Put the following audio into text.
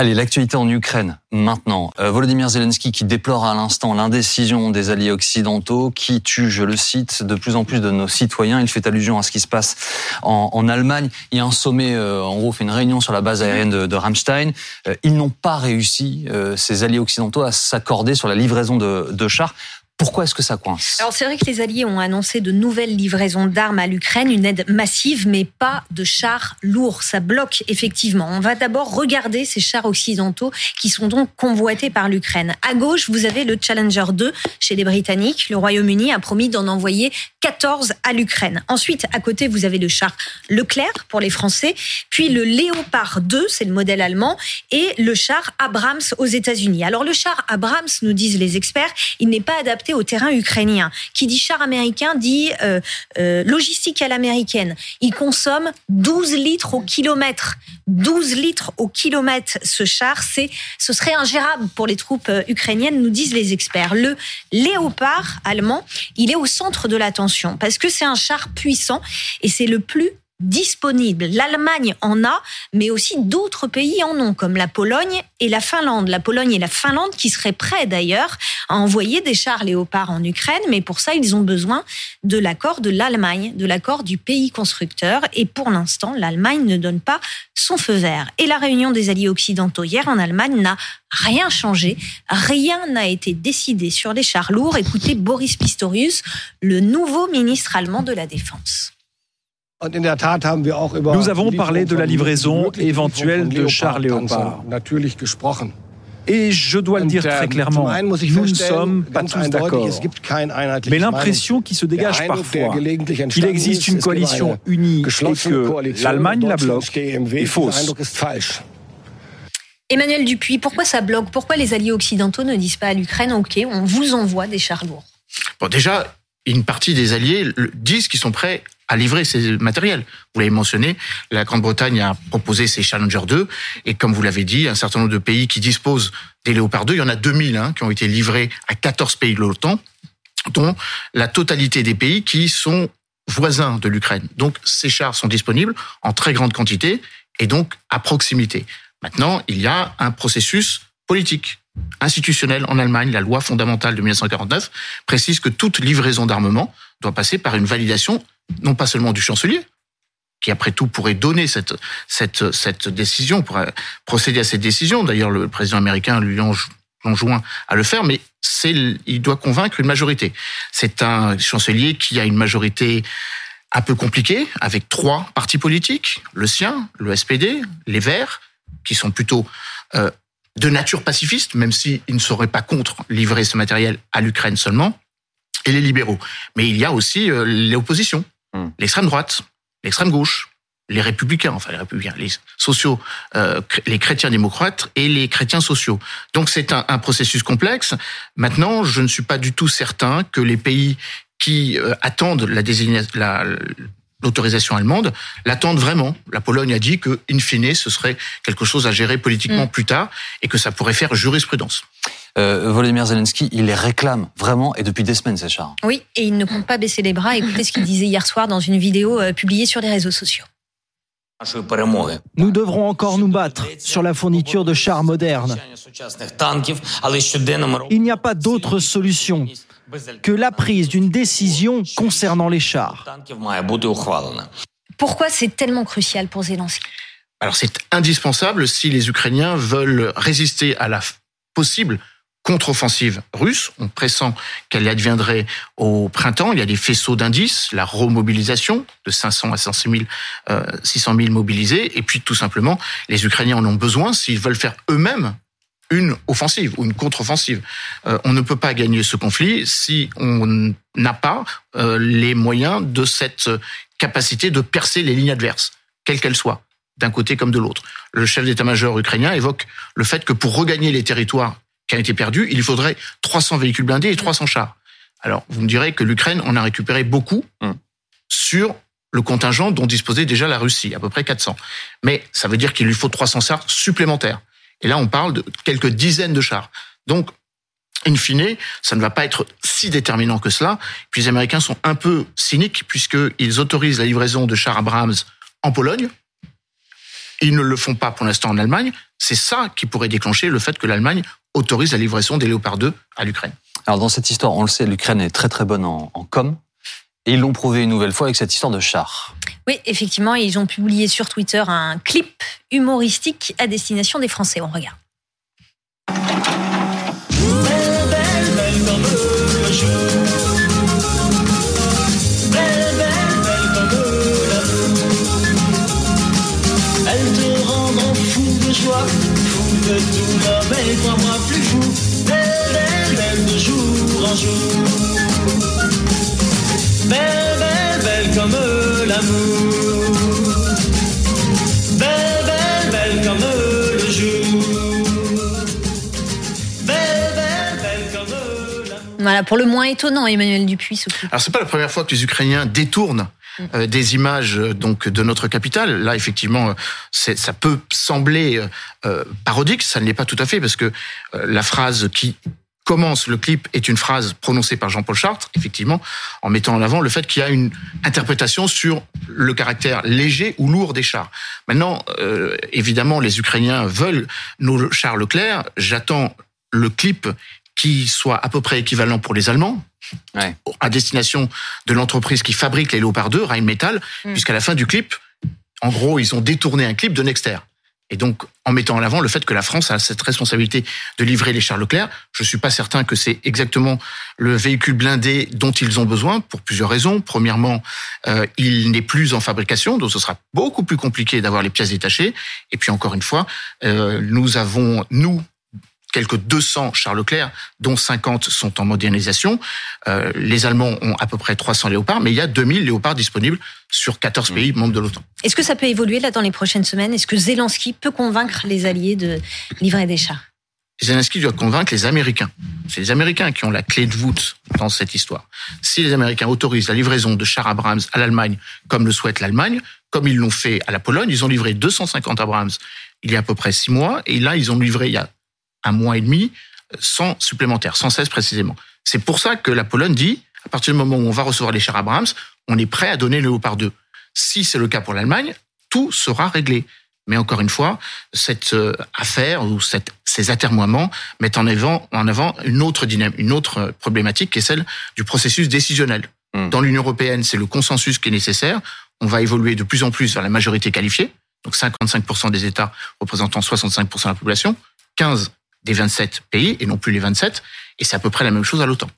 Allez, l'actualité en Ukraine maintenant. Euh, Volodymyr Zelensky qui déplore à l'instant l'indécision des alliés occidentaux, qui tue, je le cite, de plus en plus de nos citoyens. Il fait allusion à ce qui se passe en, Allemagne. Il y a un sommet, euh, en gros, fait une réunion sur la base aérienne de, de Rammstein. Euh, ils n'ont pas réussi, euh, ces alliés occidentaux, à s'accorder sur la livraison de, de chars. Pourquoi est-ce que ça coince? Alors c'est vrai que les Alliés ont annoncé de nouvelles livraisons d'armes à l'Ukraine, une aide massive, mais pas de chars lourds. Ça bloque effectivement. On va d'abord regarder ces chars occidentaux qui sont donc convoités par l'Ukraine. À gauche, vous avez le Challenger 2 chez les Britanniques. Le Royaume-Uni a promis d'en envoyer 14 à l'Ukraine. Ensuite, à côté, vous avez le char Leclerc pour les Français, puis le Léopard 2, c'est le modèle allemand, et le char Abrams aux États-Unis. Alors le char Abrams, nous disent les experts, il n'est pas adapté au terrain ukrainien. Qui dit char américain dit euh, euh, logistique à l'américaine. Il consomme 12 litres au kilomètre. 12 litres au kilomètre, ce char, c'est, ce serait ingérable pour les troupes euh, ukrainiennes, nous disent les experts. Le Léopard allemand, il est au centre de l'attention parce que c'est un char puissant et c'est le plus disponible. L'Allemagne en a, mais aussi d'autres pays en ont, comme la Pologne et la Finlande. La Pologne et la Finlande qui seraient prêts d'ailleurs à envoyer des chars léopards en Ukraine, mais pour ça, ils ont besoin de l'accord de l'Allemagne, de l'accord du pays constructeur. Et pour l'instant, l'Allemagne ne donne pas son feu vert. Et la réunion des alliés occidentaux hier en Allemagne n'a rien changé. Rien n'a été décidé sur les chars lourds. Écoutez Boris Pistorius, le nouveau ministre allemand de la Défense. Nous avons parlé de la livraison éventuelle de chars léopards. Et je dois le dire très clairement, nous ne sommes pas tous d'accord. Mais l'impression qui se dégage parfois qu'il existe une coalition unie et que l'Allemagne la bloque est fausse. Emmanuel Dupuis, pourquoi ça bloque? Pourquoi les alliés occidentaux ne disent pas à l'Ukraine, OK, on vous envoie des chars lourds? Bon, déjà, une partie des alliés disent qu'ils sont prêts à livrer ces matériels. Vous l'avez mentionné, la Grande-Bretagne a proposé ses Challenger 2, et comme vous l'avez dit, un certain nombre de pays qui disposent des Léopard 2, il y en a 2000 hein, qui ont été livrés à 14 pays de l'OTAN, dont la totalité des pays qui sont voisins de l'Ukraine. Donc ces chars sont disponibles en très grande quantité et donc à proximité. Maintenant, il y a un processus politique institutionnel en Allemagne, la loi fondamentale de 1949 précise que toute livraison d'armement doit passer par une validation non pas seulement du chancelier, qui après tout pourrait donner cette, décision, pourrait procéder à cette décision. D'ailleurs, le président américain lui enjoint à le faire, mais il doit convaincre une majorité. C'est un chancelier qui a une majorité un peu compliquée, avec trois partis politiques, le sien, le SPD, les Verts, qui sont plutôt euh, de nature pacifiste, même s'ils ne seraient pas contre livrer ce matériel à l'Ukraine seulement, et les libéraux. Mais il y a aussi euh, l'opposition, Hmm. L'extrême droite, l'extrême gauche, les républicains, enfin les républicains, les sociaux, euh, les chrétiens démocrates et les chrétiens sociaux. Donc c'est un, processus complexe. Maintenant, je ne suis pas du tout certain que les pays qui euh, attendent la la, l'autorisation allemande l'attendent vraiment. La Pologne a dit que, in fine, ce serait quelque chose à gérer politiquement mm. plus tard et que ça pourrait faire jurisprudence. Euh, Volodymyr Zelensky, il les réclame vraiment et depuis des semaines, ces chars. Oui, et il ne compte pas baisser les bras. Écoutez ce qu'il disait hier soir dans une vidéo euh, publiée sur les réseaux sociaux. Nous devrons encore nous battre sur la fourniture de chars modernes. Il n'y a pas d'autre solution que la prise d'une décision concernant les chars. Pourquoi c'est tellement crucial pour Zelensky? Alors c'est indispensable si les Ukrainiens veulent résister à la possible contre-offensive russe. On pressent qu'elle adviendrait au printemps. Il y a des faisceaux d'indices, la remobilisation de 500 à 500 000, euh, 600 000 mobilisés. Et puis, tout simplement, les Ukrainiens en ont besoin s'ils veulent faire eux-mêmes une offensive ou une contre-offensive. Euh, on ne peut pas gagner ce conflit si on n'a pas euh, les moyens de cette capacité de percer les lignes adverses, quelles qu'elles soient, d'un côté comme de l'autre. Le chef d'état-major ukrainien évoque le fait que pour regagner les territoires qui a été perdu, il faudrait 300 véhicules blindés et 300 chars. Alors, vous me direz que l'Ukraine en a récupéré beaucoup mm. sur le contingent dont disposait déjà la Russie, à peu près 400. Mais ça veut dire qu'il lui faut 300 chars supplémentaires. Et là, on parle de quelques dizaines de chars. Donc, in fine, ça ne va pas être si déterminant que cela. Puis les Américains sont un peu cyniques puisqu'ils autorisent la livraison de chars Abrams en Pologne, Ils ne le font pas pour l'instant en Allemagne. C'est ça qui pourrait déclencher le fait que l'Allemagne autorise la livraison des Léopard 2 à l'Ukraine. Alors dans cette histoire, on le sait, l'Ukraine est très très bonne en, en com. Et ils l'ont prouvé une nouvelle fois avec cette histoire de char. Oui, effectivement, ils ont publié sur Twitter un clip humoristique à destination des Français. On regarde. Elle te rendront fou de joie, fou de douleur, mais crois-moi plus fou, belle, belle, belle de jour en jour. Belle, belle, belle comme l'amour. Belle, belle, belle comme le jour. Belle, belle, belle comme l'amour. Voilà, pour le moins étonnant, Emmanuel Dupuis. Alors c'est pas la première fois que les Ukrainiens détournent euh, des images euh, donc de notre capitale. Là, effectivement, euh, ça peut sembler euh, parodique, ça ne l'est pas tout à fait parce que euh, la phrase qui commence le clip est une phrase prononcée par Jean-Paul Chartres, effectivement, en mettant en avant le fait qu'il y a une interprétation sur le caractère léger ou lourd des chars. Maintenant, euh, évidemment, les Ukrainiens veulent nos chars Leclerc. J'attends le clip qui soit à peu près équivalent pour les Allemands, Ouais. à destination de l'entreprise qui fabrique les Léopard 2, Rheinmetall, Mm. puisqu'à la fin du clip, en gros, ils ont détourné un clip de Nexter. Et donc, en mettant en avant le fait que la France a cette responsabilité de livrer les chars Leclerc, je suis pas certain que c'est exactement le véhicule blindé dont ils ont besoin pour plusieurs raisons. Premièrement, euh, il n'est plus en fabrication, donc ce sera beaucoup plus compliqué d'avoir les pièces détachées. Et puis encore une fois, euh, nous avons nous quelques 200 chars Leclerc, dont 50 sont en modernisation. Euh, les Allemands ont à peu près 300 léopards, mais il y a 2000 léopards disponibles sur 14 pays membres de l'OTAN. Est-ce que ça peut évoluer là dans les prochaines semaines? Est-ce que Zelensky peut convaincre les alliés de livrer des chars? Zelensky doit convaincre les Américains. C'est les Américains qui ont la clé de voûte dans cette histoire. Si les Américains autorisent la livraison de chars Abrams à l'Allemagne, comme le souhaite l'Allemagne, comme ils l'ont fait à la Pologne, ils ont livré 250 Abrams il y a à peu près six mois, et là, ils ont livré il y a un mois et demi 100 supplémentaires, 116 précisément. C'est pour ça que la Pologne dit, à partir du moment où on va recevoir les chars Abrams, on est prêt à donner le Léopard 2. Si c'est le cas pour l'Allemagne, tout sera réglé. Mais encore une fois, cette euh, affaire ou cette, ces atermoiements mettent en avant, en avant une autre dynamique, une autre problématique qui est celle du processus décisionnel. Hmm. Dans l'Union européenne, c'est le consensus qui est nécessaire. On va évoluer de plus en plus vers la majorité qualifiée. Donc 55% des États représentant 65% de la population, 15 des 27 pays et non plus les 27. Et c'est à peu près la même chose à l'OTAN.